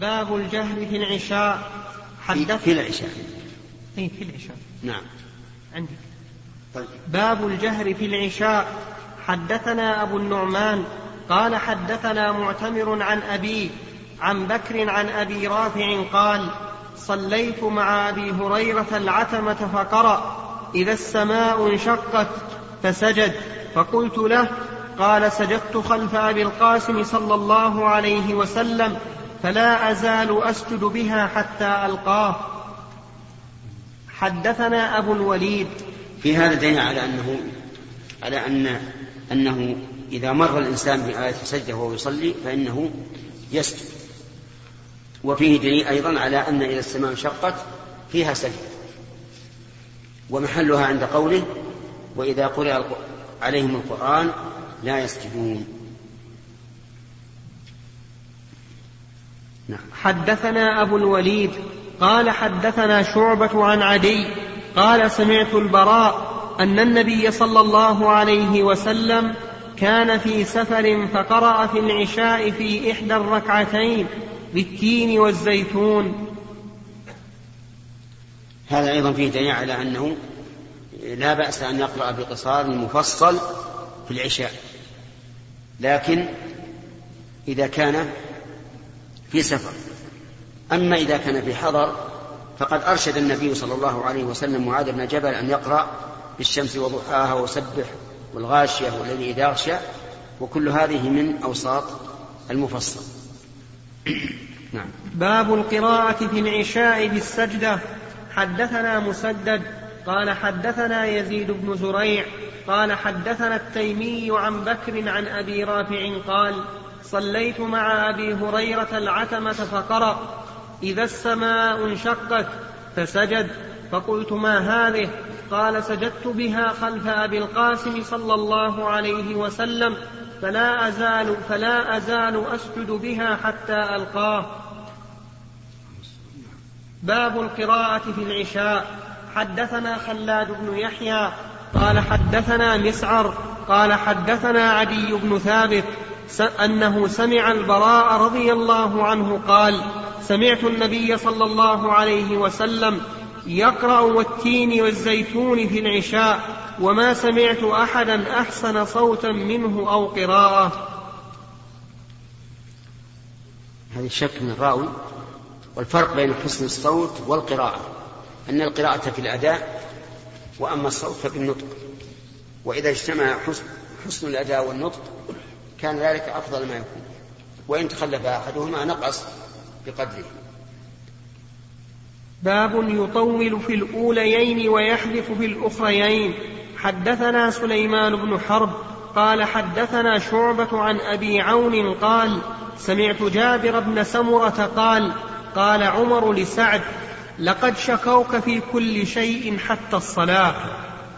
باب الجهر في العشاء. حدث في العشاء. اي في العشاء. نعم. عندك طيب. باب الجهر في العشاء. حدثنا أبو النعمان قال حدثنا معتمر عن أبيه عن بكر عن أبي رافع قال صليت مع أبي هريرة العتمة فقرأ إذا السماء انشقت فسجد. فقلت له قال سجدت خلف أبي القاسم صلى الله عليه وسلم. فلا أزال أسجد بها حتى ألقاه. حدثنا أبو الوليد. في هذا دليل على أنه على أن أنه إذا مر الإنسان بآية سجدة وهو يصلي فإنه يسجد. وفيه دليل أيضا على أن إذا السماء انشقت فيها سجدة ومحلها عند قوله وإذا قرأ عليهم القرآن لا يسجدون. حدثنا أبو الوليد قال حدثنا شعبة عن عدي قال سمعت البراء أن النبي صلى الله عليه وسلم كان في سفر فقرأ في العشاء في إحدى الركعتين بالتين والزيتون. هذا أيضا فيه دليل على أنه لا بأس أن يقرأ بقصار مفصل في العشاء. لكن إذا كان في سفر. أما إذا كان في حضر فقد أرشد النبي صلى الله عليه وسلم معاذ بن جبل أن يقرأ بالشمس وضحاها وسبح والغاشية والذي إذا أغشى وكل هذه من أوساط المفصل. نعم. باب القراءة في العشاء بالسجدة. حدثنا مسدد قال حدثنا يزيد بن زريع قال حدثنا التيمي عن بكر عن أبي رافع قال صليت مع أبي هريرة العتمة فقرأ إذا السماء انشقت فسجد. فقلت ما هذه؟ قال سجدت بها خلف أبي القاسم صلى الله عليه وسلم فلا أزال فلا أزال أسجد بها حتى ألقاه. باب القراءة في العشاء. حدثنا خلاد بن يحيى قال حدثنا مسعر قال حدثنا عدي بن ثابت أنه سمع البراء رضي الله عنه قال سمعت النبي صلى الله عليه وسلم يقرأ والتين والزيتون في العشاء وما سمعت أحدا أحسن صوتا منه أو قراءة. هذا الشك من الراوي والفرق بين حسن الصوت والقراءة أن القراءة في الأداء وأما الصوت فبالنطق. وإذا اجتمع حسن, حسن الأداء والنطق كان ذلك أفضل ما يكون. وإن تخلف أحدهما نقص بقدره. باب يطول في الأوليين ويحذف في الأخريين. حدثنا سليمان بن حرب قال حدثنا شعبة عن أبي عون قال سمعت جابر بن سمرة قال قال عمر لسعد لقد شكوك في كل شيء حتى الصلاة.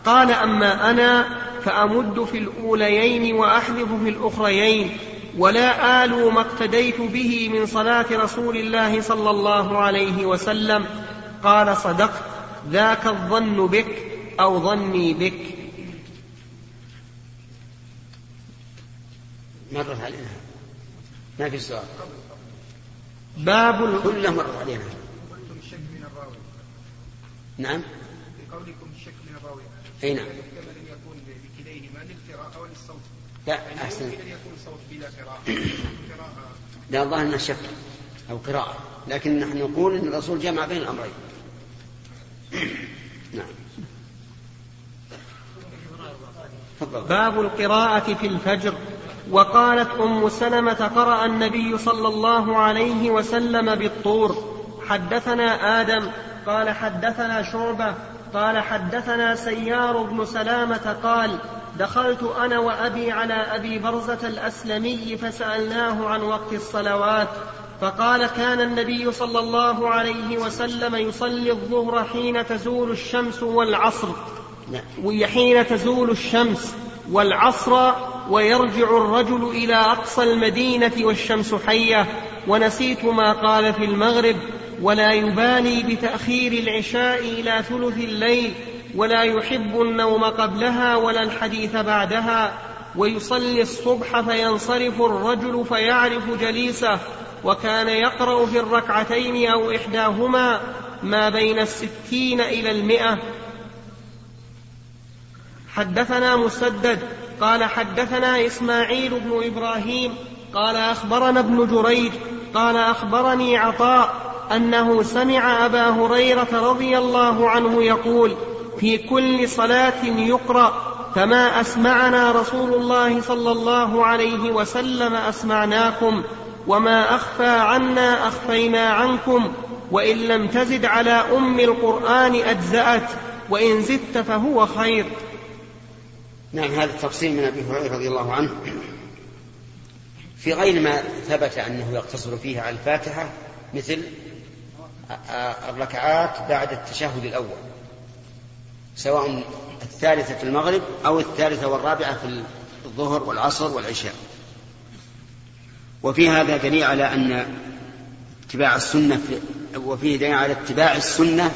قال أما أنا فأمد في الأوليين وأحذف في الأخريين ولا آلو ما اقتديت به من صلاة رسول الله صلى الله عليه وسلم. قال صدقت ذاك الظن بك أو ظني بك. مرت علينا؟ ما في سؤال. باب كله مرت علينا. نعم. في قولكم اي نعم. كما يكون بكليهما للقراءة وللصوت لا أحسن. يكون صوت بلا قراءة. لا الظاهر أنه شك أو قراءة. لكن نحن نقول أن الرسول جمع بين الأمرين. نعم. باب القراءة في الفجر. وقالت أم سلمة قرأ النبي صلى الله عليه وسلم بالطور. حدثنا آدم. قال حدثنا شعبة. قال حدثنا سيار بن سلامة قال دخلت أنا وأبي على أبي برزة الأسلمي فسألناه عن وقت الصلوات فقال كان النبي صلى الله عليه وسلم يصلي الظهر حين تزول الشمس والعصر حين تزول الشمس والعصر ويرجع الرجل إلى أقصى المدينة والشمس حية ونسيت ما قال في المغرب ولا يبالي بتأخير العشاء إلى ثلث الليل ولا يحب النوم قبلها ولا الحديث بعدها. ويصلي الصبح فينصرف الرجل فيعرف جليسه وكان يقرأ في الركعتين أو إحداهما ما بين الستين إلى المئة. حدثنا مسدد قال حدثنا إسماعيل بن إبراهيم قال أخبرنا ابن جريج قال أخبرني عطاء أنه سمع أبا هريرة رضي الله عنه يقول في كل صلاة يقرأ فما أسمعنا رسول الله صلى الله عليه وسلم أسمعناكم وما أخفى عنا أخفينا عنكم وإن لم تزد على أم القرآن أجزأت وإن زدت فهو خير. نعم هذا التفصيل من أبي هريرة رضي الله عنه. في غير ما ثبت أنه يقتصر فيه على الفاتحة مثل الركعات بعد التشهد الأول سواء الثالثة في المغرب أو الثالثة والرابعة في الظهر والعصر والعشاء. وفي هذا دليل على أن اتباع السنة في وفيه دليل على اتباع السنة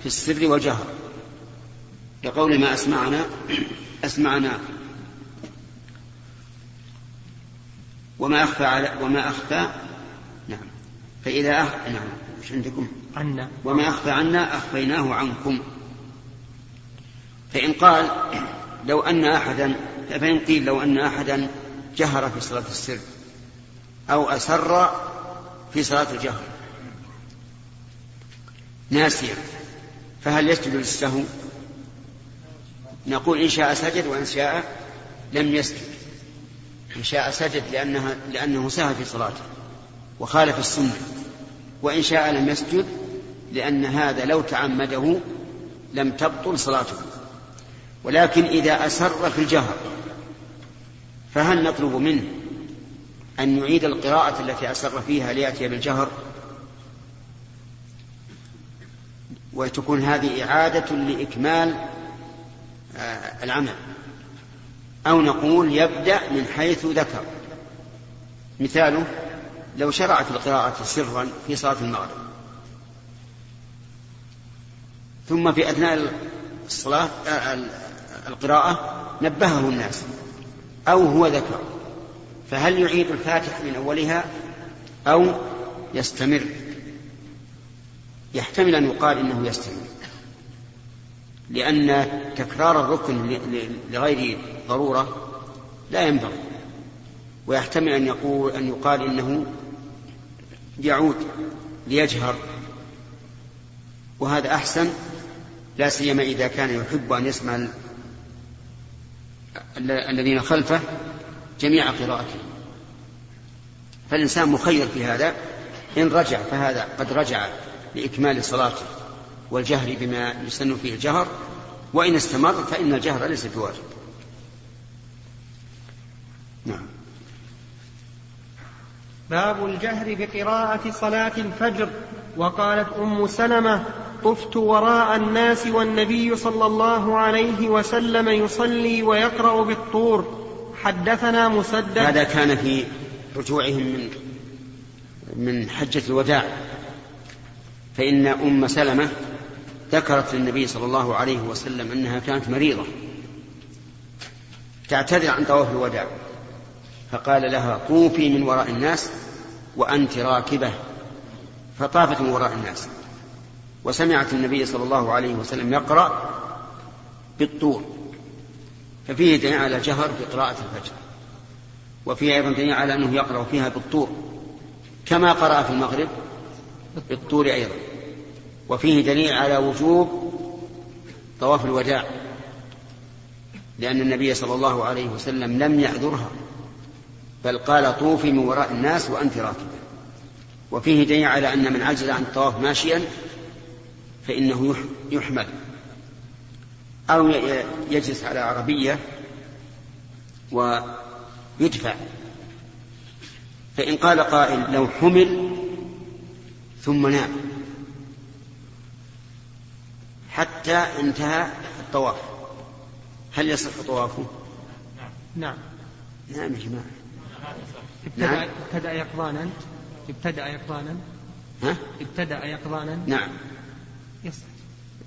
في السر والجهر. لقول ما أسمعنا أسمعنا. وما أخفى على وما أخفى نعم. فإذا أخ... نعم. إيش عندكم؟ عنا. وما أخفى عنا أخفيناه عنكم. فإن قال لو أن أحدا فإن قيل لو أن أحدا جهر في صلاة السر أو أسر في صلاة الجهر. ناسيا فهل يسجد للسهو؟ نقول إن شاء سجد وإن شاء لم يسجد. إن شاء سجد لأنها لأنه سهى في صلاته وخالف السنة. وإن شاء لم يسجد لأن هذا لو تعمده لم تبطل صلاته. ولكن إذا أسر في الجهر فهل نطلب منه أن يعيد القراءة التي أسر فيها ليأتي بالجهر؟ وتكون هذه إعادة لإكمال آه، العمل. أو نقول يبدأ من حيث ذكر. مثاله لو شرع في القراءة سرا في صلاة المغرب. ثم في أثناء الصلاة القراءة نبهه الناس أو هو ذكر. فهل يعيد الفاتحة من أولها أو يستمر؟ يحتمل أن يقال إنه يستمر. لأن تكرار الركن لغير ضرورة لا ينبغي. ويحتمل أن يقول أن يقال إنه يعود ليجهر. وهذا أحسن لا سيما إذا كان يحب أن يسمع الذين خلفه جميع قراءته. فالإنسان مخير في هذا. إن رجع فهذا قد رجع لإكمال صلاته والجهر بما يسن فيه الجهر. وإن استمر فإن الجهر ليس بواجب نعم باب الجهر بقراءة صلاة الفجر. وقالت أم سلمة طفت وراء الناس والنبي صلى الله عليه وسلم يصلي ويقرأ بالطور. حدثنا مسدد. هذا كان في رجوعهم من من حجة الوداع. فإن أم سلمة ذكرت للنبي صلى الله عليه وسلم أنها كانت مريضة تعتذر عن طواف الوداع. فقال لها طوفي من وراء الناس وأنت راكبة. فطافت من وراء الناس. وسمعت النبي صلى الله عليه وسلم يقرأ بالطور. ففيه دليل على جهر في قراءة الفجر. وفيه أيضا دليل على أنه يقرأ فيها بالطور. كما قرأ في المغرب بالطور أيضا. وفيه دليل على وجوب طواف الوداع. لأن النبي صلى الله عليه وسلم لم يعذرها بل قال طوفي من وراء الناس وأنت راكبة وفيه دليل على أن من عجز عن الطواف ماشيا فإنه يحمل. أو يجلس على عربية ويدفع. فإن قال قائل لو حمل ثم نام. حتى انتهى الطواف. هل يصح طوافه؟ نعم. نعم يا جماعة. ابتدأ, نعم. ابتدأ يقظانا. ابتدأ يقظانا. ها؟ ابتدأ يقظانا. نعم. يصح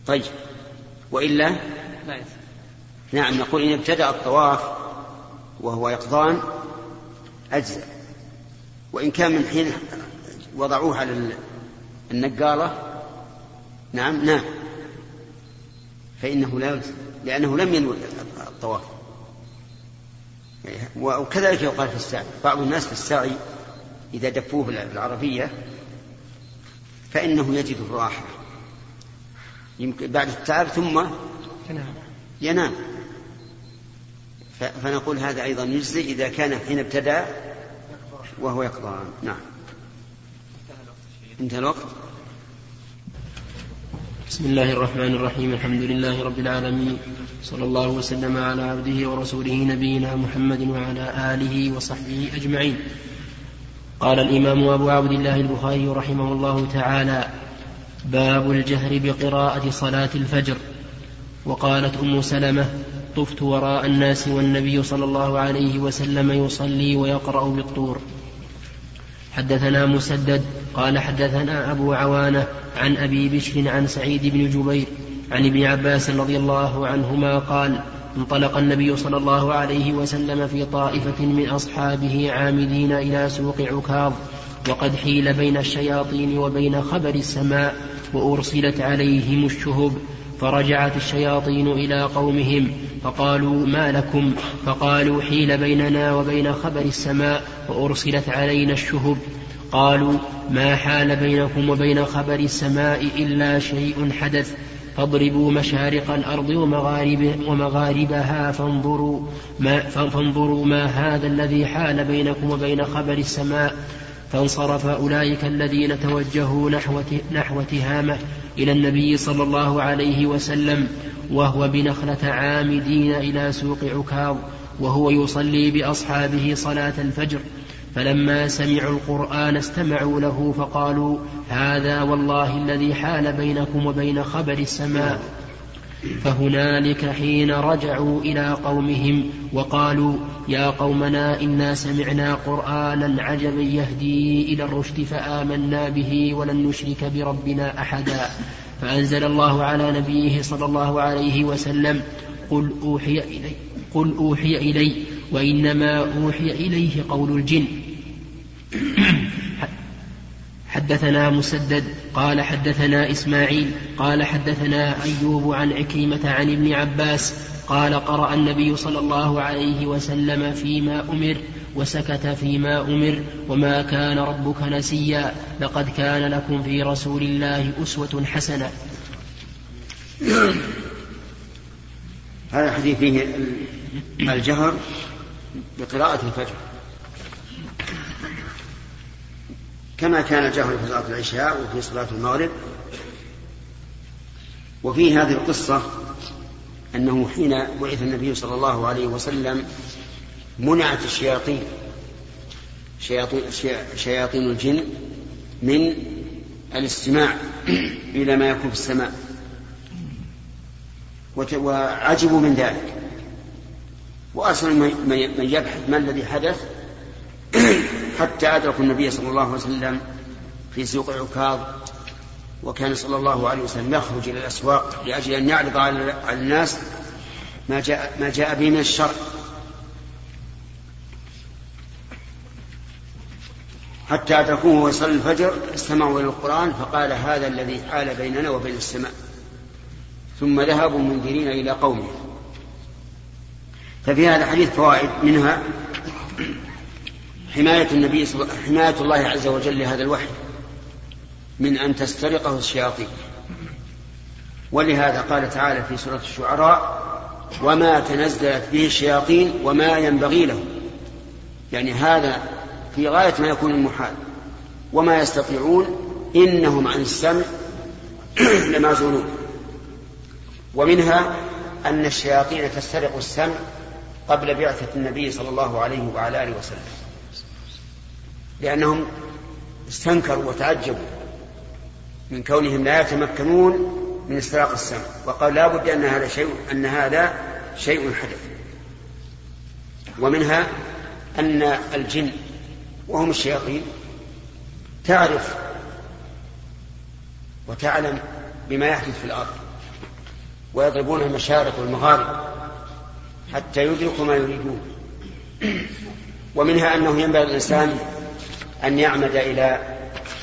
طيب. وإلا؟ لا يصح نعم نقول إن ابتدأ الطواف وهو يقظان أجزأ. وإن كان من حين وضعوه على النقالة نعم نام. فإنه لا يجزي لأنه لم ينوي الطواف. وكذلك يقال في السعي. بعض الناس في السعي إذا دفوه بالعربية فإنه يجد الراحة. يمكن بعد التعب ثم ينام. فنقول هذا أيضا يجزي إذا كان حين ابتدأ وهو يقضى. نعم. انتهى الوقت. بسم الله الرحمن الرحيم. الحمد لله رب العالمين. صلى الله وسلم على عبده ورسوله نبينا محمد وعلى آله وصحبه أجمعين. قال الإمام أبو عبد الله البخاري رحمه الله تعالى باب الجهر بقراءة صلاة الفجر. وقالت أم سلمة طفت وراء الناس والنبي صلى الله عليه وسلم يصلي ويقرأ بالطور. حدثنا مسدد قال حدثنا أبو عوانة عن أبي بشر عن سعيد بن جبير عن ابن عباس رضي الله عنهما قال انطلق النبي صلى الله عليه وسلم في طائفة من أصحابه عامدين إلى سوق عكاظ وقد حيل بين الشياطين وبين خبر السماء وأرسلت عليهم الشهب فرجعت الشياطين إلى قومهم فقالوا ما لكم؟ فقالوا حيل بيننا وبين خبر السماء وأرسلت علينا الشهب. قالوا ما حال بينكم وبين خبر السماء إلا شيء حدث فاضربوا مشارق الأرض ومغارب ومغاربها فانظروا ما, فانظروا ما هذا الذي حال بينكم وبين خبر السماء. فانصرف أولئك الذين توجهوا نحو, نحو تهامة إلى النبي صلى الله عليه وسلم وهو بنخلة عامدين إلى سوق عكاظ وهو يصلي بأصحابه صلاة الفجر. فلما سمعوا القرآن استمعوا له فقالوا هذا والله الذي حال بينكم وبين خبر السماء. فهنالك حين رجعوا إلى قومهم وقالوا يا قومنا إنا سمعنا قرآنا عجبا يهدي إلى الرشد فآمنا به ولن نشرك بربنا أحدا. فأنزل الله على نبيه صلى الله عليه وسلم قل أوحي إلي قل أوحي إلي وإنما أوحي إليه قول الجن. حدثنا مسدد قال حدثنا إسماعيل قال حدثنا أيوب عن عكرمة عن ابن عباس قال قرأ النبي صلى الله عليه وسلم فيما أمر وسكت فيما أمر وما كان ربك نسيا لقد كان لكم في رسول الله أسوة حسنة. هذا الحديث فيه الجهر بقراءة الفجر. كما كان الجهر في صلاة العشاء وفي صلاة المغرب. وفي هذه القصة أنه حين بعث النبي صلى الله عليه وسلم منعت الشياطين شياطين, شياطين الجن من الاستماع إلى ما يكون في السماء. وعجبوا من ذلك. وأرسلوا من يبحث ما الذي حدث حتى أدركوا النبي صلى الله عليه وسلم في سوق عكاظ وكان صلى الله عليه وسلم يخرج إلى الأسواق لأجل أن يعرض على الناس ما جاء, ما جاء به من الشرع حتى أدركوه ويصلي الفجر استمعوا إلى القرآن فقال هذا الذي حال بيننا وبين السماء. ثم ذهبوا منذرين إلى قومهم ففي هذا الحديث فوائد منها حماية النبي حماية الله عز وجل لهذا الوحي من أن تسترقه الشياطين. ولهذا قال تعالى في سورة الشعراء وما تنزلت به الشياطين وما ينبغي له يعني هذا في غاية ما يكون المحال. وما يستطيعون إنهم عن السمع لمعزولون ومنها أن الشياطين تسترق السمع قبل بعثة النبي صلى الله عليه وعلى آله وسلم. لأنهم استنكروا وتعجبوا من كونهم لا يتمكنون من استراق السمع وقال لا بد أن هذا شيء أن هذا شيء حدث. ومنها أن الجن وهم الشياطين تعرف وتعلم بما يحدث في الأرض ويضربون المشارق والمغارب. حتى يدركوا ما يريدون. ومنها أنه ينبغي الإنسان أن يعمد إلى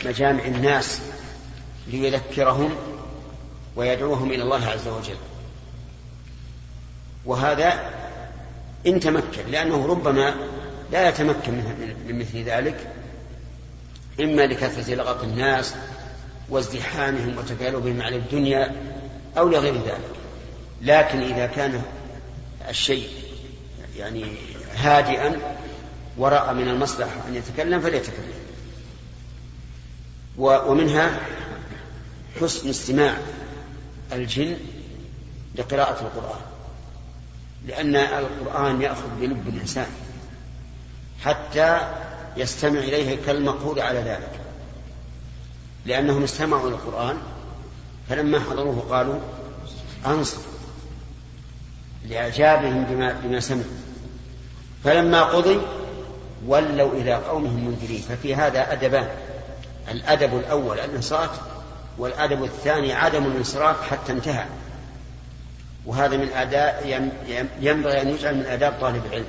مجامع الناس ليذكرهم ويدعوهم إلى الله عز وجل. وهذا إن تمكن لأنه ربما لا يتمكن من مثل ذلك إما لكثرة لغط الناس وازدحامهم وتكالبهم على الدنيا أو لغير ذلك. لكن إذا كان الشيء يعني هادئا ورأى من المصلحة أن يتكلم فليتكلم. ومنها حسن استماع الجن لقراءة القرآن لأن القرآن يأخذ بلب الإنسان حتى يستمع إليه كالمقهور على ذلك. لأنهم استمعوا إلى القرآن فلما حضروه قالوا أنصت لإعجابهم بما, بما سمعوا. فلما قضي ولوا إلى قومهم منذرين. ففي هذا أدبان. الأدب الأول الإنصات والأدب الثاني عدم الانصراف حتى انتهى. وهذا من آداء ينبغي أن يجعل من آداب طالب العلم.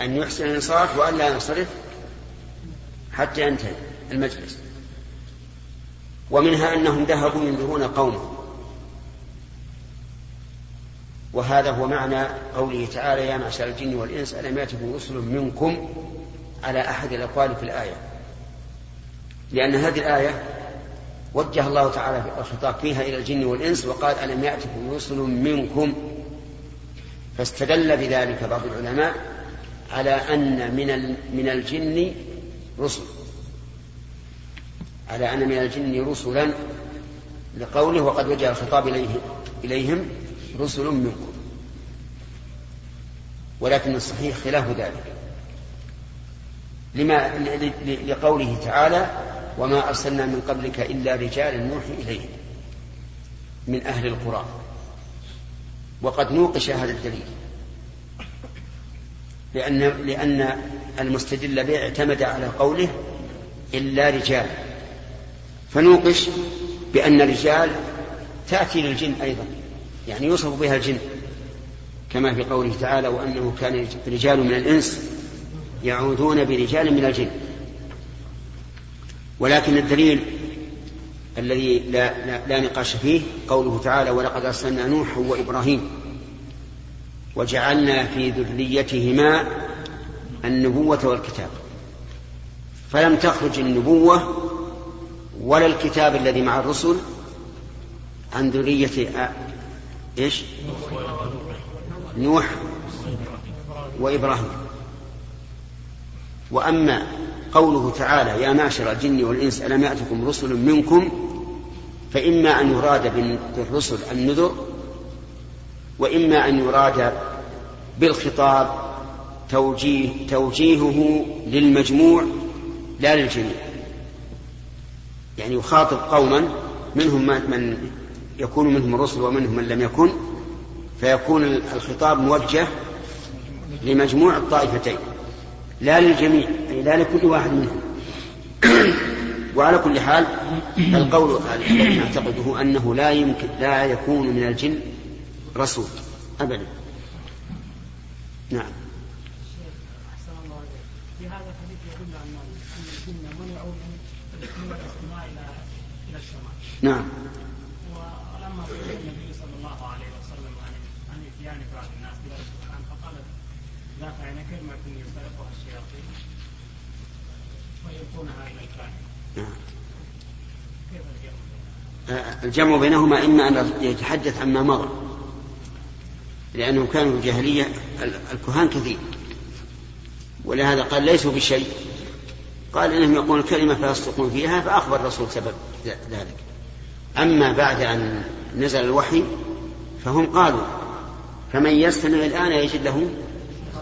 أن يحسن الإنصات وأن لا ينصرف حتى ينتهي المجلس. ومنها أنهم ذهبوا ينذرون قومهم وهذا هو معنى قوله تعالى يا معشر الجن والإنس ألم يأتكم رسل منكم على أحد الأقوال في الآية؟ لأن هذه الآية وجه الله تعالى الخطاب فيها إلى الجن والإنس وقال ألم يأتكم رسل منكم؟ فاستدل بذلك بعض العلماء على أن من من الجن رسل. على أن من الجن رسلا لقوله وقد وجه الخطاب إليه إليهم رسل منكم. ولكن الصحيح خلاف ذلك. لما لقوله تعالى وما أرسلنا من قبلك إلا رجالا نوحي إليهم من أهل القرى. وقد نوقش هذا الدليل. لأن لأن المستدل به اعتمد على قوله إلا رجال. فنوقش بأن الرجال تأتي للجن أيضا. يعني يوصف بها الجن كما في قوله تعالى وأنه كان رجال من الإنس يعوذون برجال من الجن. ولكن الدليل الذي لا, لا, لا نقاش فيه قوله تعالى ولقد أرسلنا نوحا وإبراهيم وجعلنا في ذريتهما النبوة والكتاب. فلم تخرج النبوة ولا الكتاب الذي مع الرسل عن ذرية إيش؟ نوح وإبراهيم. وأما قوله تعالى يا معشر الجن والإنس ألم يأتكم رسل منكم؟ فإما أن يراد بالرسل النذر وإما أن يراد بالخطاب توجيه توجيهه للمجموع لا للجميع. يعني يخاطب قوما منهم من يكون منهم الرسل ومنهم من لم يكن فيكون الخطاب موجه لمجموع الطائفتين لا للجميع أي لا لكل واحد منهم وعلى كل حال القول الذي نعتقده أنه لا يمكن لا يكون من الجن رسول أبدا نعم. نعم. ولما سئل النبي صلى الله عليه وسلم عن عن إتيان بعض الناس إلى القرآن فقال ذاك يعني كلمة يسترقها الشياطين ويلقونها إلى الكاهن. كيف الجمع الجمع بينهما إما أن يتحدث عما مضى لأنهم كانوا في الجاهلية الكهان كثير. ولهذا قال ليسوا بشيء. قال إنهم يقولون الكلمة فيصدقون فيها فأخبر الرسول سبب ذلك. أما بعد أن نزل الوحي فهم قالوا فمن يستمع الآن يجد له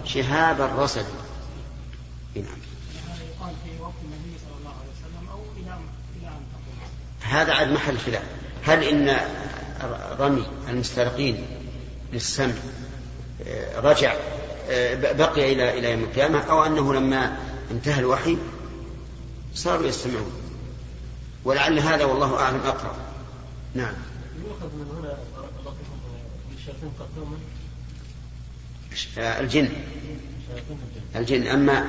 شهابا رصدا نعم. هذا عاد محل خلاف. هل إن رمي المسترقين للسمع آه، رجع آه، بقي إلى إلى يوم القيامة أو أنه لما انتهى الوحي صاروا يستمعون؟ ولعل هذا والله أعلم أقرب. نعم. يؤخذ من هنا بارك الله فيكم الشياطين قد آه، الجن. الجن. أما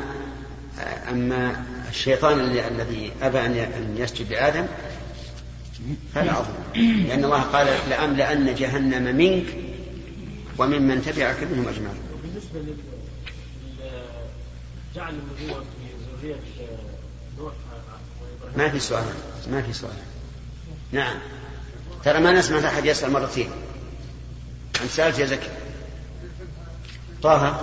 أما الشيطان الذي- أبى أن يسجد لآدم فلا أظن لأن الله قال لأملأن جهنم منك وممن تبعك منهم أجمعين. وبالنسبة لل لل- جعل النبوة في ذرية آه، نوح آه، ما في سؤال. ما في سؤال. نعم. ترى ما نسمع أحد يسأل مرتين أنت سألت يا زكي. طه؟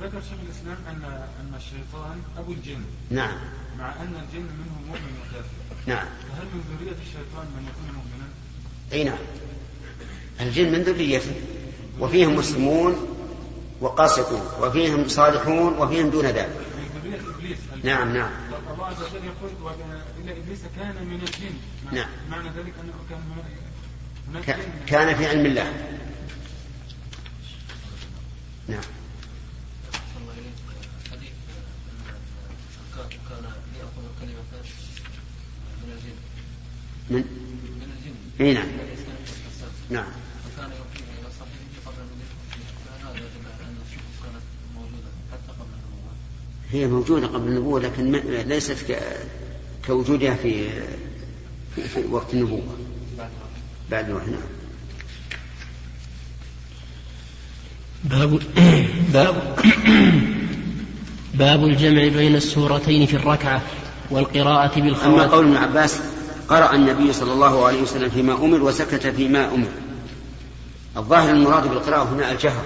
ذكر شيخ الإسلام ان أن الشيطان أبو الجن. نعم. مع أن الجن منهم مؤمن وكافر. نعم. فهل من ذرية الشيطان من يكون مؤمنا؟ أي نعم. الجن من ذريته وفيهم مسلمون وقاسطون. وفيهم صالحون. وفيهم دون ذلك. من ذرية إبليس. نعم نعم. الله عز وجل يقول إلا إبليس كان من الجن. نعم. معنى ذلك أنه كان من كان في علم الله. نعم. من من الجن. إي نعم. نعم فكان يوحيها إلى صاحبه قبل أن يدخل فهذا يدل على أن الشكوك كانت موجودة حتى قبل النبوة هي موجودة قبل النبوة لكن ليست كوجودها في في, وقت النبوة. بعد نوح نعم. باب باب باب الجمع بين السورتين في الركعة والقراءة أما بالخواتم قول ابن عباس قرأ النبي صلى الله عليه وسلم فيما أمر وسكت فيما أمر. الظاهر المراد بالقراءة هنا الجهر.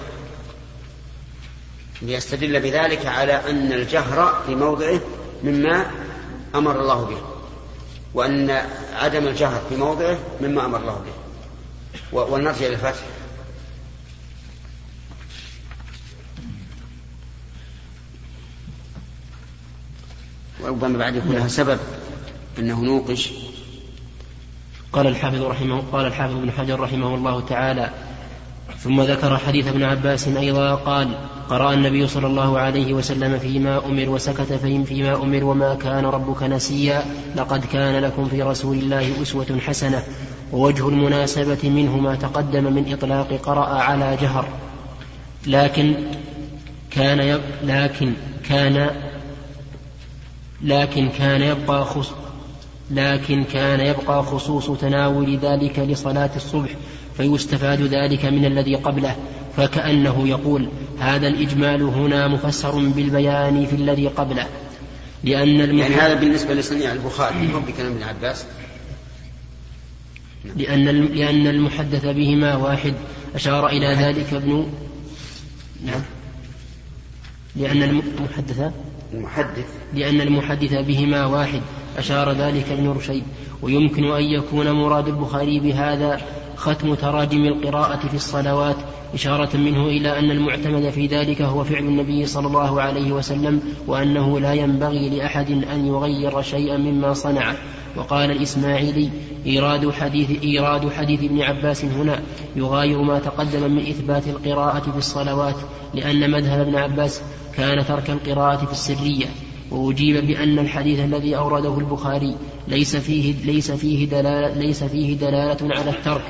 ليستدل بذلك على أن الجهر في موضعه مما أمر الله به وأن عدم الجهر في موضعه مما أمر الله به. و- ونرجع إلى الفتح وربما بعد يكون لها سبب أنه نوقش. قال الحافظ رحمه قال الحافظ ابن حجر رحمه الله تعالى ثم ذكر حديث ابن عباس أيضا قال قرأ النبي صلى الله عليه وسلم فيما أمر وسكت فيم فيما أمر وما كان ربك نسيا لقد كان لكم في رسول الله أسوة حسنة ووجه المناسبة منه ما تقدم من إطلاق قرأ على جهر. لكن كان يب لكن كان لكن كان يبقى خص لكن كان يبقى خصوص تناول ذلك لصلاة الصبح فيستفاد ذلك من الذي قبله فكأنه يقول هذا الإجمال هنا مفسر بالبيان في الذي قبله لأن يعني المحدث هذا بالنسبة لصنيع البخاري مو بكلام ابن عباس. لأن الم- لأن المحدث بهما واحد أشار إلى ذلك ابن نعم. لأن المحدث؟ المحدث. لأن المحدث بهما واحد أشار ذلك ابن رشيد. ويمكن أن يكون مراد البخاري بهذا ختم تراجم القراءة في الصلوات إشارة منه إلى أن المعتمد في ذلك هو فعل النبي صلى الله عليه وسلم وأنه لا ينبغي لأحد أن يغير شيئا مما صنع. وقال الإسماعيلي إيراد حديث إيراد حديث ابن عباس هنا يغاير ما تقدم من إثبات القراءة في الصلوات لأن مذهب ابن عباس كان ترك القراءة في السرية. وأجيب بأن الحديث الذي أورده البخاري ليس فيه ليس فيه دلالة ليس فيه دلالة على الترك.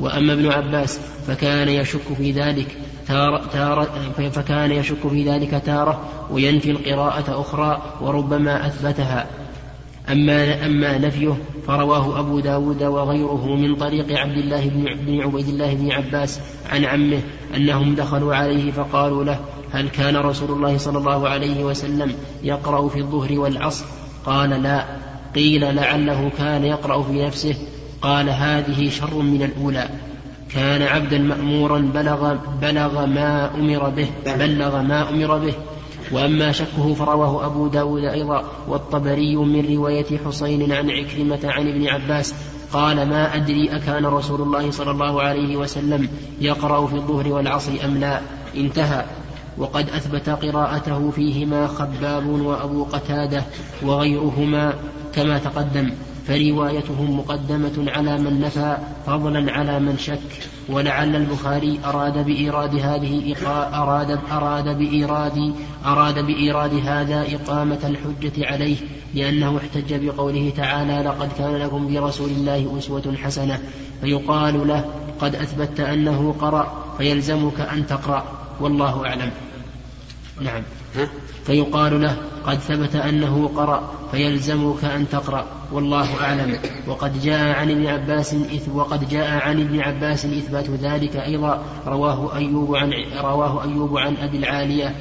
وأما ابن عباس فكان يشك في ذلك تارة, تارة فكان يشك في ذلك تارة وينفي القراءة أخرى وربما أثبتها. أما أما نفيه فرواه أبو داود وغيره من طريق عبد الله بن عبيد الله بن عباس عن عمه أنهم دخلوا عليه فقالوا له هل كان رسول الله صلى الله عليه وسلم يقرأ في الظهر والعصر؟ قال لا. قيل لعله كان يقرأ في نفسه قال هذه شر من الأولى. كان عبدا مأمورا بلغ بلغ ما أمر به بلغ ما أمر به. وأما شكه فرواه أبو داود أيضا. والطبري من رواية حسين عن عكرمة عن ابن عباس قال ما أدري أكان رسول الله صلى الله عليه وسلم يقرأ في الظهر والعصر أم لا. انتهى. وقد أثبت قراءته فيهما خباب وأبو قتادة وغيرهما كما تقدم. فروايتهم مقدمة على من نفى فضلا على من شك. ولعل البخاري أراد بإيراد هذه أراد أراد بإيراد أراد بإيراد هذا إقامة الحجة عليه لأنه احتج بقوله تعالى لقد كان لكم برسول الله أسوة حسنة. فيقال له قد أثبت أنه قرأ فيلزمك أن تقرأ. والله أعلم. نعم. ها؟ فيقال له قد ثبت أنه قرأ فيلزمك أن تقرأ. والله أعلم. وقد جاء عن ابن عباس وقد جاء عن ابن عباس إثبات ذلك أيضا. رواه أيوب عن رواه أيوب عن أبي العالية.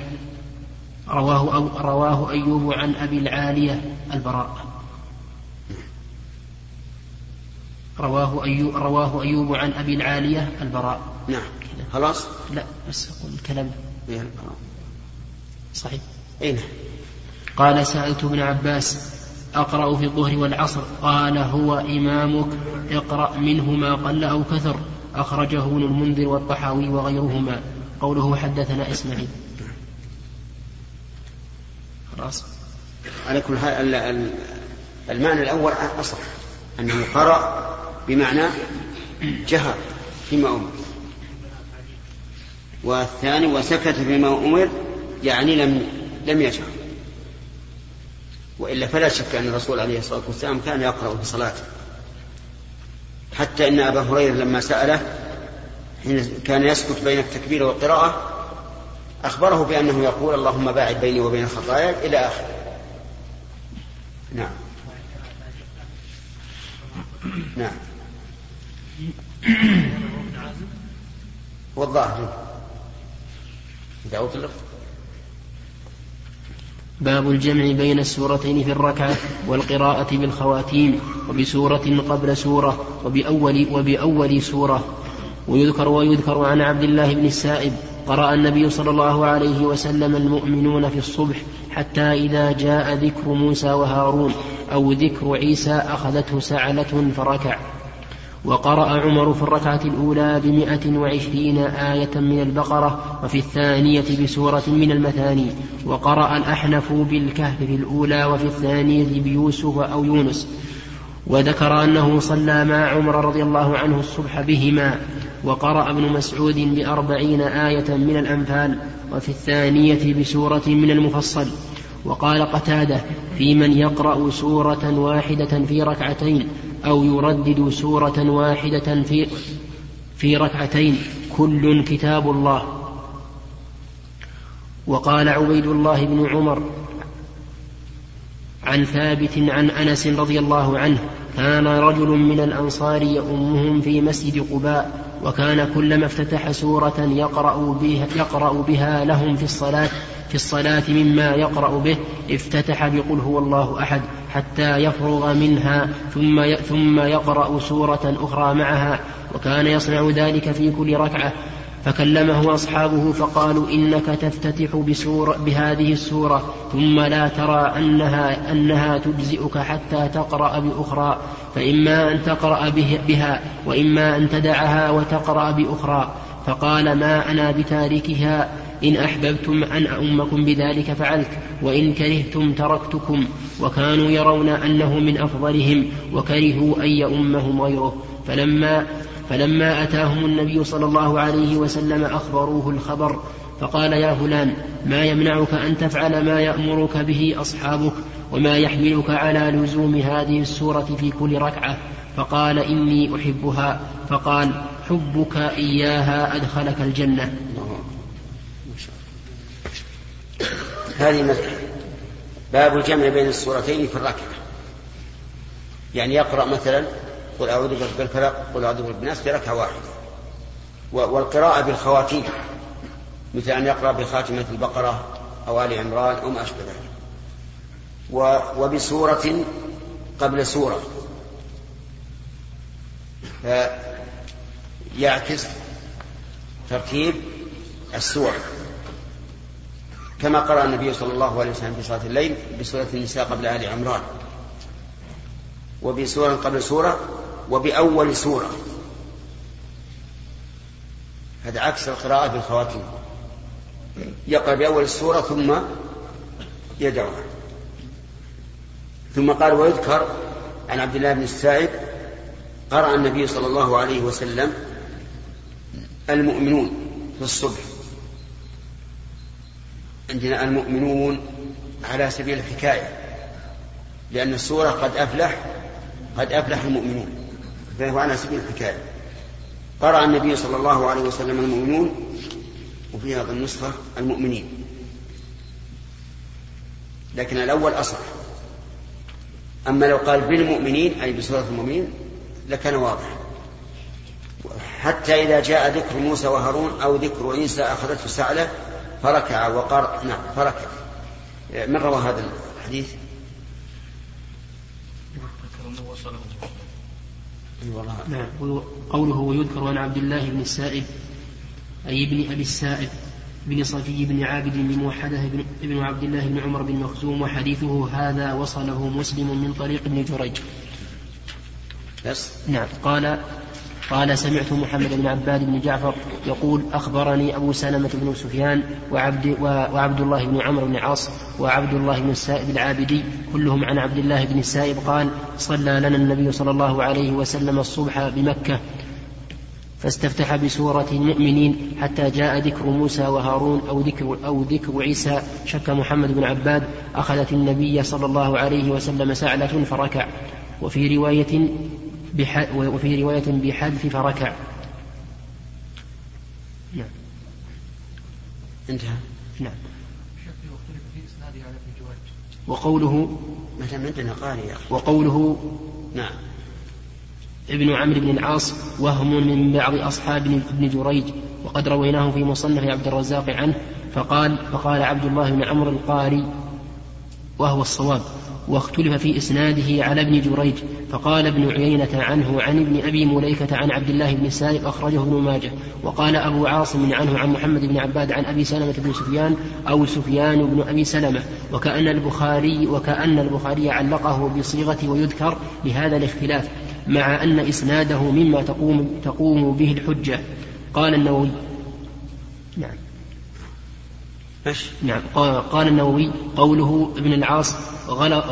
رواه أو رواه أيوب عن أبي العالية البراء. رواه أيوب رواه أيوب عن أبي العالية البراء. نعم. خلاص؟ لا بس أقول الكلام. صحيح. أي نعم. قال سألت ابن عباس أقرأ في الظهر والعصر؟ قال هو إمامك اقرأ منه ما قل أو كثر. أخرجه ابن المنذر والطحاوي وغيرهما. قوله حدثنا إسماعيل. خلاص. على كل حال ال- ال- المعنى الأول أصح. أنه قرأ بمعنى جهر فيما أمر. والثاني وسكت فيما أمر يعني لم لم يجهر. وإلا فلا شك أن الرسول عليه الصلاة والسلام كان يقرأ في صلاته. حتى أن أبا هريرة لما سأله حين كان يسكت بين التكبير والقراءة أخبره بأنه يقول اللهم باعد بيني وبين الخطايا إلى آخره. نعم. نعم. هو الظاهر. إذا أطلق باب الجمع بين السورتين في الركعة والقراءة بالخواتيم وبسورة قبل سورة وبأول وبأول سورة. ويذكر ويذكر عن عبد الله بن السائب قرأ النبي صلى الله عليه وسلم المؤمنون في الصبح حتى إذا جاء ذكر موسى وهارون أو ذكر عيسى أخذته سعلة فركع. وقرأ عمر في الركعة الأولى بمئة وعشرين آية من البقرة وفي الثانية بسورة من المثاني وقرأ الأحنف بالكهف في الأولى وفي الثانية بيوسف أو يونس. وذكر أنه صلى مع عمر رضي الله عنه الصبح بهما وقرأ ابن مسعود بأربعين آية من الأنفال وفي الثانية بسورة من المفصل. وقال قتادة في من يقرأ سورة واحدة في ركعتين أو يردد سورة واحدة في في ركعتين. كل كتاب الله. وقال عبيد الله بن عمر عن ثابت عن أنس رضي الله عنه كان رجل من الأنصار يؤمهم في مسجد قباء. وكان كلما افتتح سورة يقرأ بها, يقرأ بها لهم في الصلاه في الصلاة مما يقرأ به. افتتح بقل هو الله أحد حتى يفرغ منها ثم ثم يقرأ سورة أخرى معها. وكان يصنع ذلك في كل ركعة. فكلمه أصحابه فقالوا إنك تفتتح بسورة بهذه السورة ثم لا ترى أنها أنها تجزئك حتى تقرأ بأخرى فإما أن تقرأ به بها وإما أن تدعها وتقرأ بأخرى. فقال ما أنا بتاركها؟ إن أحببتم أن أؤمكم بذلك فعلت وإن كرهتم تركتكم. وكانوا يرون أنه من أفضلهم وكرهوا أن يؤمهم غيره. فلما فلما أتاهم النبي صلى الله عليه وسلم أخبروه الخبر فقال يا فلان ما يمنعك أن تفعل ما يأمرك به أصحابك وما يحملك على لزوم هذه السورة في كل ركعة؟ فقال إني أحبها. فقال حبك إياها أدخلك الجنة. هذه باب الجمع بين السورتين في الركعة. يعني يقرأ مثلا قل أعوذ برب الفلق قل أعوذ برب الناس في ركعة واحدة والقراءة بالخواتيم مثل أن يقرأ بخاتمة البقرة أو آل عمران أو ما أشبه ذلك. وبسورة قبل سورة. فيعكس ترتيب السور. كما قرأ النبي صلى الله عليه وسلم في صلاة الليل بسورة النساء قبل آل عمران. وبسورة قبل سورة وبأول سورة. هذا عكس القراءة بالخواتيم. يقرأ بأول السورة ثم يدعوها. ثم قال ويذكر عن عبد الله بن السائب قرأ النبي صلى الله عليه وسلم المؤمنون في الصبح. عندنا المؤمنون على سبيل الحكاية لأن السورة قد أفلح قد أفلح المؤمنون. فهو على سبيل الحكاية. قرأ النبي صلى الله عليه وسلم المؤمنون وفي هذا النسخة المؤمنين. لكن الأول أصح. أما لو قال بالمؤمنين أي بسورة المؤمنين لكان واضح. حتى إذا جاء ذكر موسى وهارون أو ذكر عيسى أخذته سعلة فركع وقر نعم فركع. من روى هذا الحديث؟ نعم. قوله ويذكر عن عبد الله بن السائب أي ابن أبي السائب بن صفي بن عابد بن موحدة بن, عبد الله بن عمر بن مخزوم وحديثه هذا وصله مسلم من طريق ابن جريج. بس؟ نعم. قال قال سمعت محمد بن عباد بن جعفر يقول أخبرني أبو سلمة بن سفيان وعبد, وعبد الله بن عمرو بن عاص وعبد الله بن السائب العابدي كلهم عن عبد الله بن السائب قال صلى لنا النبي صلى الله عليه وسلم الصبح بمكة فاستفتح بسورة المؤمنين حتى جاء ذكر موسى وهارون أو ذكر أو ذكر عيسى. شك محمد بن عباد أخذت النبي صلى الله عليه وسلم سعلة فركع. وفي رواية وفي رواية بحذف فركع. نعم. انتهى. نعم. وقوله مثلا عندنا قارئ وقوله نعم. ابن عمرو بن العاص وهم من بعض أصحاب ابن جريج وقد رويناه في مصنف عبد الرزاق عنه فقال فقال عبد الله بن عمرو القاري وهو الصواب. واختلف في إسناده على ابن جريج فقال ابن عيينة عنه عن ابن أبي مليكة عن عبد الله بن سائب أخرجه ابن ماجه وقال أبو عاصم عنه عن محمد بن عباد عن أبي سلمة بن سفيان أو سفيان بن أبي سلمة وكأن البخاري وكأن البخاري علقه بصيغة ويذكر لهذا الاختلاف مع أن إسناده مما تقوم تقوم به الحجة. قال النووي نعم. نعم. قال النووي قوله ابن العاص غلط,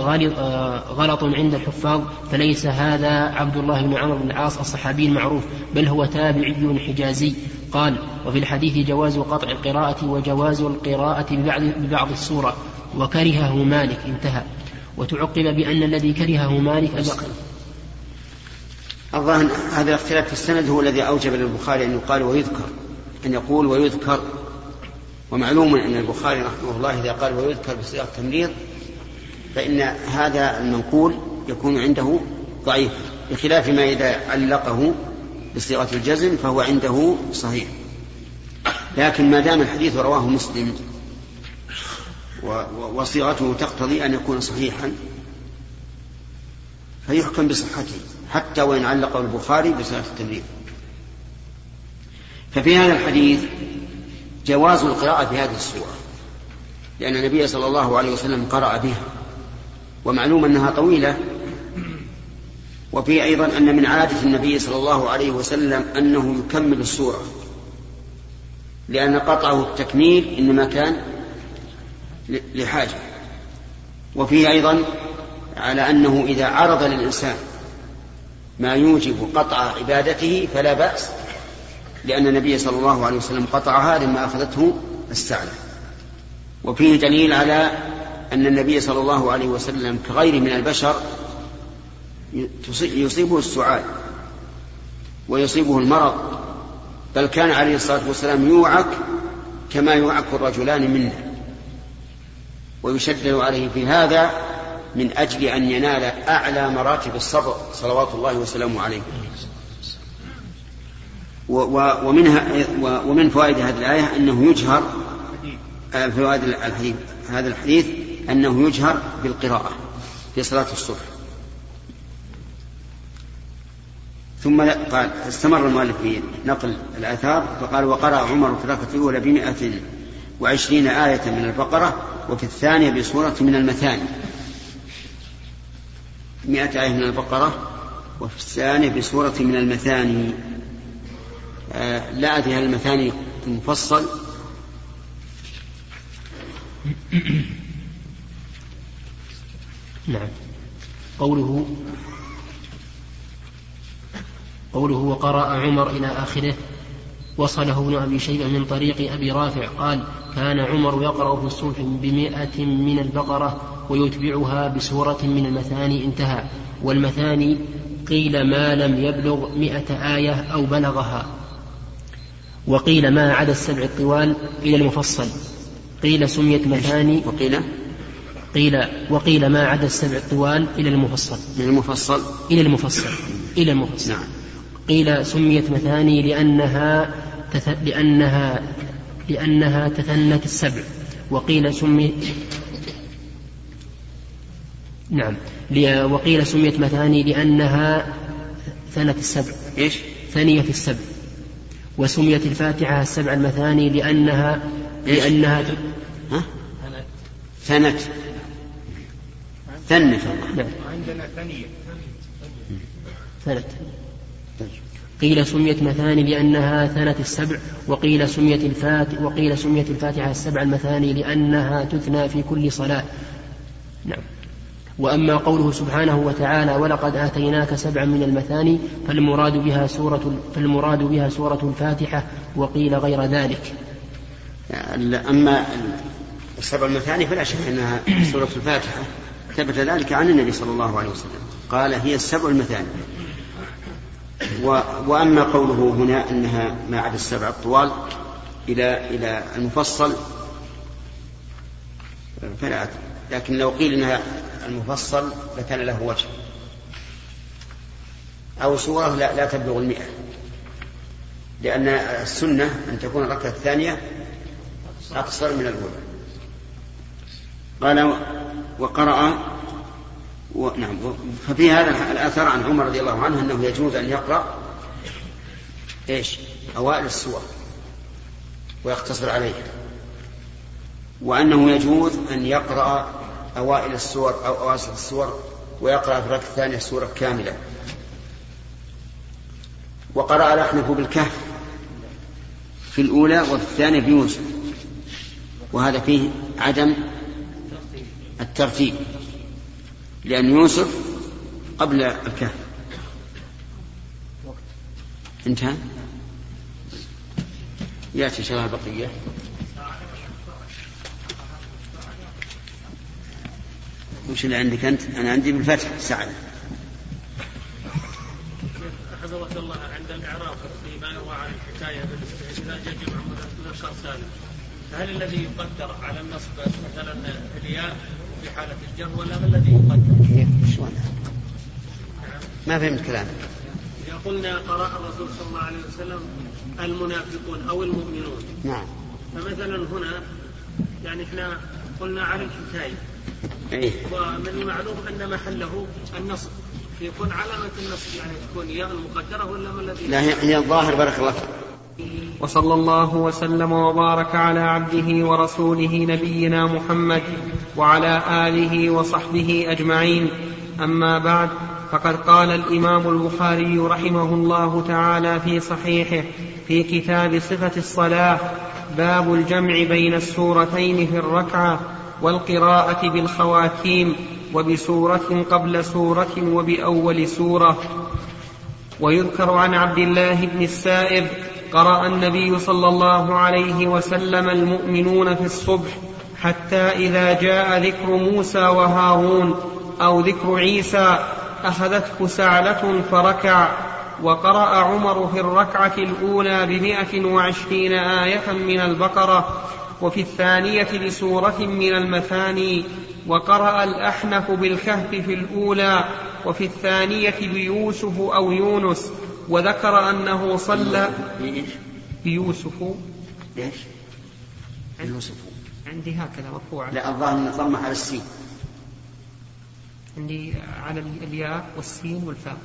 غلط عند الحفاظ فليس هذا عبد الله بن عمرو بن العاص الصحابي المعروف بل هو تابعي حجازي. قال وفي الحديث جواز قطع القراءة وجواز القراءة ببعض, ببعض السورة وكرهه مالك انتهى. وتعقب بأن الذي كرهه مالك أبقى الظاهر هذا الاختلاف في السند هو الذي أوجب للبخاري أن يقال ويذكر أن يقول ويذكر. ومعلوم أن البخاري رحمه الله إذا قال ويذكر بصيغة التمريض فإن هذا المنقول يكون عنده ضعيف بخلاف ما إذا علقه بصيغة الجزم فهو عنده صحيح. لكن ما دام الحديث رواه مسلم وصيغته تقتضي أن يكون صحيحا فيحكم بصحته حتى وإن علقه البخاري بصيغة التمريض. ففي هذا الحديث جواز القراءة في هذه السورة لأن النبي صلى الله عليه وسلم قرأ بها ومعلوم أنها طويلة. وفي أيضا أن من عادة النبي صلى الله عليه وسلم أنه يكمل السورة لأن قطعه التكميل إنما كان لحاجة. وفيه أيضا على أنه إذا عرض للإنسان ما يوجب قطع عبادته فلا بأس لأن النبي صلى الله عليه وسلم قطعها لما أخذته السعلة وفيه دليل على أن النبي صلى الله عليه وسلم كغيره من البشر يصيبه السعال ويصيبه المرض بل كان عليه الصلاة والسلام يوعك كما يوعك الرجلان منا. ويشدد عليه في هذا من أجل أن ينال أعلى مراتب الصبر صلوات الله وسلامه عليه. ومنها ومن فوائد هذه الآية أنه يجهر آه، فوائد الحديث. هذا الحديث أنه يجهر بالقراءة في صلاة الصبح. ثم قال استمر المؤلف في نقل الآثار فقال وقرأ عمر في الركعة الأولى بمائة وعشرين آية من البقرة وفي الثانية بسورة من المثاني. مئة آية من البقرة وفي الثانية بسورة من المثاني. لا أدري هل المثاني مفصل نعم. قوله قوله وقرأ عمر إلى آخره. وصله ابن أبي شيبة من طريق أبي رافع قال كان عمر يقرأ في الصبح بمئة من البقرة ويتبعها بسورة من المثاني انتهى. والمثاني قيل ما لم يبلغ مئة آية أو بلغها. وقيل ما عدا السبع الطوال إلى المفصل. قيل سميت مثاني وقيل؟ قيل وقيل ما عدا السبع الطوال إلى المفصل. من المفصل. إلى المفصل. إلى المفصل. نعم. قيل سميت مثاني لأنها تث... لأنها لأنها تثنت السبع. وقيل سمي نعم. وقيل سميت مثاني لأنها ثنت السبع. إيش؟ ثنية السبع. وسميت الفاتحة السبع المثاني لأنها لأنها ها؟ ثنت. ثنت. الله نعم. عندنا ثانية ثنت. قيل سميت مثاني لأنها ثنت السبع وقيل سميت الفات وقيل سميت الفاتحة السبع المثاني لأنها تثنى في كل صلاة. نعم. وأما قوله سبحانه وتعالى ولقد آتيناك سبعا من المثاني فالمراد بها سورة فالمراد بها سورة الفاتحة وقيل غير ذلك. أما السبع المثاني فلا شك أنها سورة الفاتحة. ثبت ذلك عن النبي صلى الله عليه وسلم. قال هي السبع المثاني. و... وأما قوله هنا أنها ما عدا السبع الطوال إلى إلى المفصل فلا أدري. لكن لو قيل أنها المفصل لكان له وجه. أو سورة لا, لا تبلغ المئة. لأن السنة أن تكون الركعة الثانية أقصر من الأولى. قال وقرأ و... نعم. ففي هذا الآثار عن عمر رضي الله عنه أنه يجوز أن يقرأ إيش؟ أوائل السور ويقتصر عليها. وأنه يجوز أن يقرأ أوائل السور أو أواسط السور ويقرأ في الركعة الثانية السورة كاملة. وقرأ الأحنف بالكهف في الأولى وفي الثانية بيوسف وهذا فيه عدم الترتيب لأن يوسف قبل الكهف. انتهى؟ يأتي شرح البقية. وش اللي عندك أنت؟ أنا عندي بالفتح سعد حفظك الله عند الإعراب فيما يروى عن الحكاية إذا جاء جمع من نشر سالم هل الذي يقدر على النصب مثلا الياء في حالة الجر ولا ما الذي يقدر؟ شلون ما فهمت كلامك. إذا قلنا قرأ الرسول صلى الله عليه وسلم المنافقون أو المؤمنون. نعم. فمثلا هنا يعني إحنا قلنا عن الحكاية. إيه. ومن المعلوم أن محله النصب يكون علامة النصب يعني تكون ياء المقدرة ولا ما الذي؟ لا هي هي الظاهر بارك الله فيك. وصلى الله وسلم وبارك على عبده ورسوله نبينا محمد وعلى آله وصحبه أجمعين. أما بعد فقد قال الإمام البخاري رحمه الله تعالى في صحيحه في كتاب صفة الصلاة باب الجمع بين السورتين في الركعة. والقراءة بالخواتيم وبسورة قبل سورة وبأول سورة. ويذكر عن عبد الله بن السائب قرأ النبي صلى الله عليه وسلم المؤمنون في الصبح حتى إذا جاء ذكر موسى وهارون أو ذكر عيسى أخذته سعلة فركع وقرأ عمر في الركعة الأولى بمئة وعشرين آية من البقرة وفي الثانية بسورة من المثاني وقرأ الأحنف بالكهف في الأولى وفي الثانية بيوسف أو يونس وذكر أنه صلى إيش؟ بيوسف. ليش؟ يوسف. عندي هكذا مرفوعة لا الظاهر إنه ضمه على السين. عندي على الياء والسين والفاء.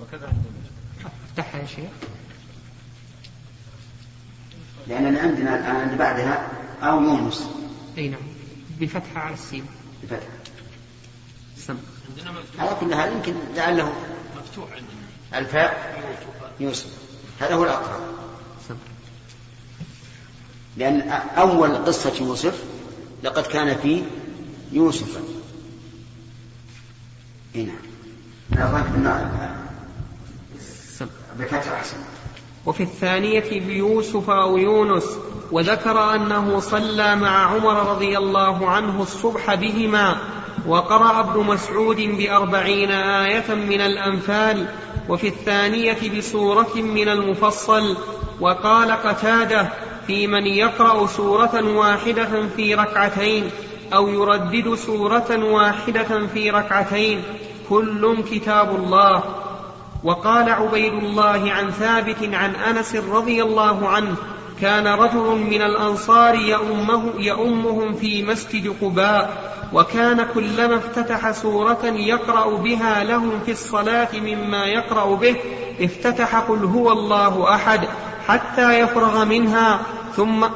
وكذا عندنا. افتحها يا شيخ. لاننا عندنا الآن عند بعدها أو يونس أي نعم. بفتحة على السين. بفتح سم. على كل حال يمكن لعله مفتوح عندنا. الفاء يوسف هذا هو الأقرب. سم. لأن أول قصة يوسف لقد كان في يوسف. نعم. الظاهر إنه سم. بفتح أحسن. وفي الثانية بيوسف أو يونس وذكر أنه صلى مع عمر رضي الله عنه الصبح بهما وقرأ ابن مسعود بأربعين آية من الأنفال وفي الثانية بسورة من المفصل وقال قتادة في من يقرأ سورة واحدة في ركعتين أو يردد سورة واحدة في ركعتين كل كتاب الله. وقال عبيد الله عن ثابت عن أنس رضي الله عنه كان رجل من الأنصار يؤمه يؤمهم في مسجد قباء وكان كلما افتتح سورة يقرأ بها لهم في الصلاة مما يقرأ به افتتح قل هو الله أحد حتى يفرغ منها ثم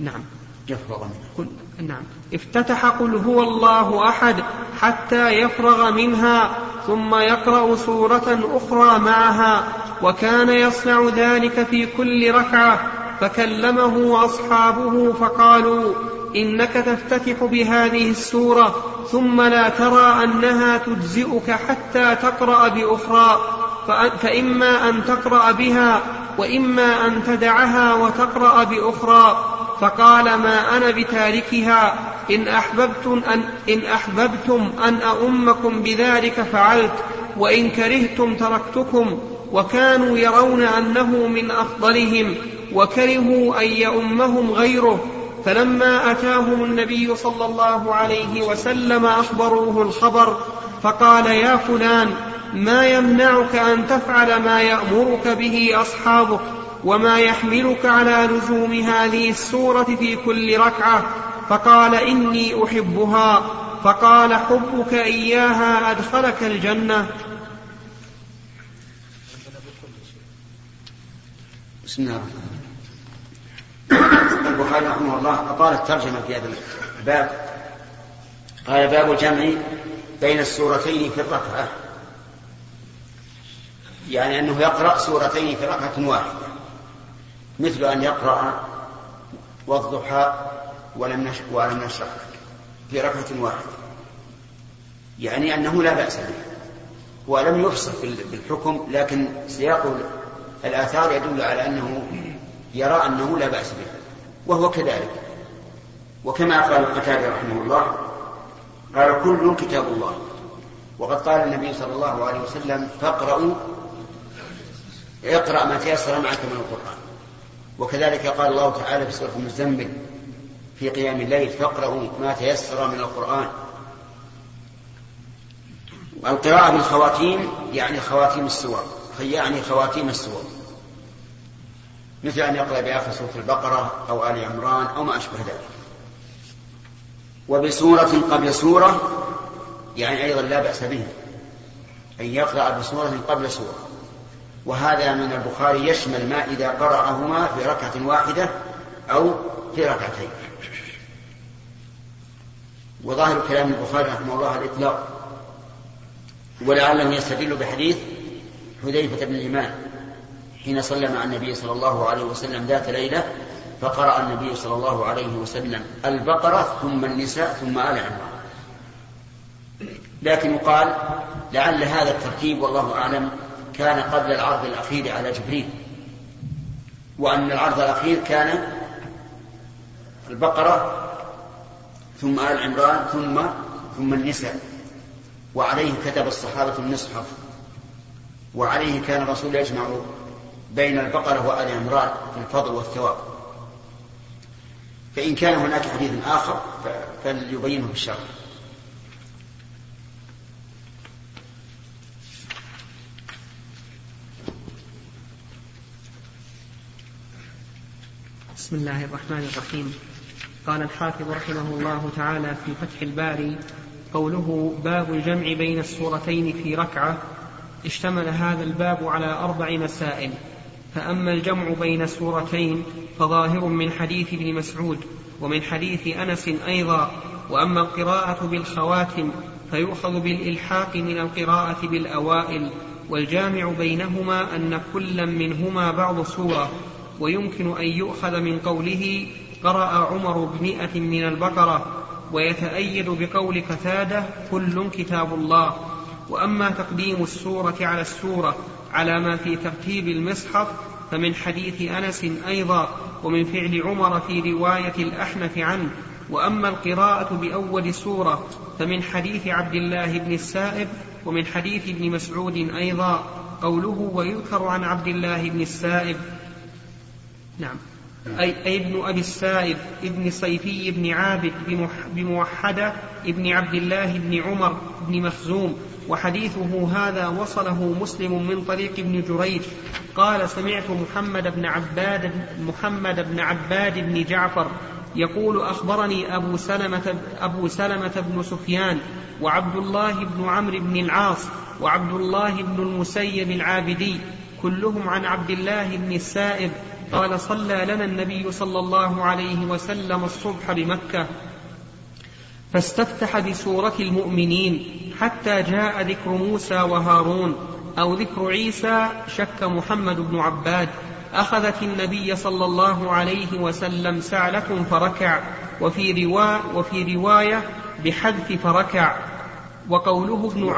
نعم. يفرغ منها. قل نعم. افتتح قل هو الله أحد حتى يفرغ منها ثم يقرأ سورة أخرى معها وكان يصنع ذلك في كل ركعة فكلمه أصحابه فقالوا إنك تفتتح بهذه السورة ثم لا ترى أنها تجزئك حتى تقرأ بأخرى فإما أن تقرأ بها وإما أن تدعها وتقرأ بأخرى. فقال ما أنا بتاركها إن أحببتم أن, إن أحببتم أن أؤمكم بذلك فعلت وإن كرهتم تركتكم وكانوا يرون أنه من أفضلهم وكرهوا أن يؤمهم غيره. فلما أتاهم النبي صلى الله عليه وسلم أخبروه الخبر فقال يا فلان ما يمنعك أن تفعل ما يأمرك به أصحابك؟ وما يحملك على لزوم هذه السورة في كل ركعة. فقال إني أحبها. فقال حبك إياها أدخلك الجنة. بسم الله البخاري رحمه الله أطال الترجمة في هذا الباب. قال باب الجمع بين السورتين في الركعة. يعني أنه يقرأ سورتين في ركعة واحدة. مثل أن يقرأ والضحى ولم ولم نشرح في ركعة واحدة. يعني أنه لا بأس به. ولم يفصل بالحكم لكن سياق الآثار يدل على أنه يرى أنه لا بأس به. وهو كذلك. وكما قال قتادة رحمه الله قال كل كتاب الله. وقد قال النبي صلى الله عليه وسلم فاقرأوا اقرأ ما تيسر معك من القرآن. وكذلك قال الله تعالى في سورة المزمل في قيام الليل فاقرأوا ما تيسر من القرآن. القراءة بالخواتيم يعني خواتيم السور يعني خواتيم السور. مثل أن يقرأ بآخر سورة البقرة أو آل عمران أو ما أشبه ذلك. وبسورة قبل سورة يعني أيضا لا بأس به أن يقرأ بسورة قبل سورة. وهذا من البخاري يشمل ما إذا قرأهما في ركعة واحدة أو في ركعتين. وظاهر كلام البخاري رحمه الله الإطلاق. ولعله يستدل بحديث حذيفة بن الإمام حين صلى مع النبي صلى الله عليه وسلم ذات ليلة فقرأ النبي صلى الله عليه وسلم البقرة ثم النساء ثم آل عمران. لكن يقال لعل هذا الترتيب والله أعلم كان قبل العرض الأخير على جبريل. وأن العرض الأخير كان البقرة ثم آل عمران ثم ثم النساء. وعليه كتب الصحابة المصحف وعليه كان الرسول يجمع بين البقرة وآل عمران في الفضل والثواب. فإن كان هناك حديث آخر فليبينه في بسم الله الرحمن الرحيم. قال الحافظ رحمه الله تعالى في فتح الباري قوله باب الجمع بين السورتين في ركعة. اشتمل هذا الباب على أربع مسائل. فأما الجمع بين سورتين فظاهر من حديث ابن مسعود ومن حديث أنس أيضا. وأما القراءة بالخواتم فيؤخذ بالإلحاق من القراءة بالأوائل. والجامع بينهما أن كلا منهما بعض سوره ويمكن أن يؤخذ من قوله قرأ عمر بمئة من البقرة ويتأيد بقول قتادة كل كتاب الله. وأما تقديم السورة على السورة على ما في ترتيب المصحف فمن حديث أنس أيضا ومن فعل عمر في رواية الأحنف عنه. وأما القراءة بأول سورة فمن حديث عبد الله بن السائب ومن حديث ابن مسعود أيضا. قوله ويذكر عن عبد الله بن السائب نعم. أي, أي ابن أبي السائب ابن صيفي بن عابد بموحدة ابن عبد الله بن عمر بن مخزوم. وحديثه هذا وصله مسلم من طريق ابن جريج. قال سمعت محمد بن عباد محمد بن عباد بن جعفر يقول أخبرني أبو سلمة أبو سلمة بن سفيان وعبد الله بن عمرو بن العاص وعبد الله بن المسيب العابدي كلهم عن عبد الله بن السائب قال صلى لنا النبي صلى الله عليه وسلم الصبح بمكة فاستفتح بسورة المؤمنين حتى جاء ذكر موسى وهارون أو ذكر عيسى شك محمد بن عباد أخذت النبي صلى الله عليه وسلم سعلة فركع وفي رواية وفي رواية بحذف فركع وقوله ابن.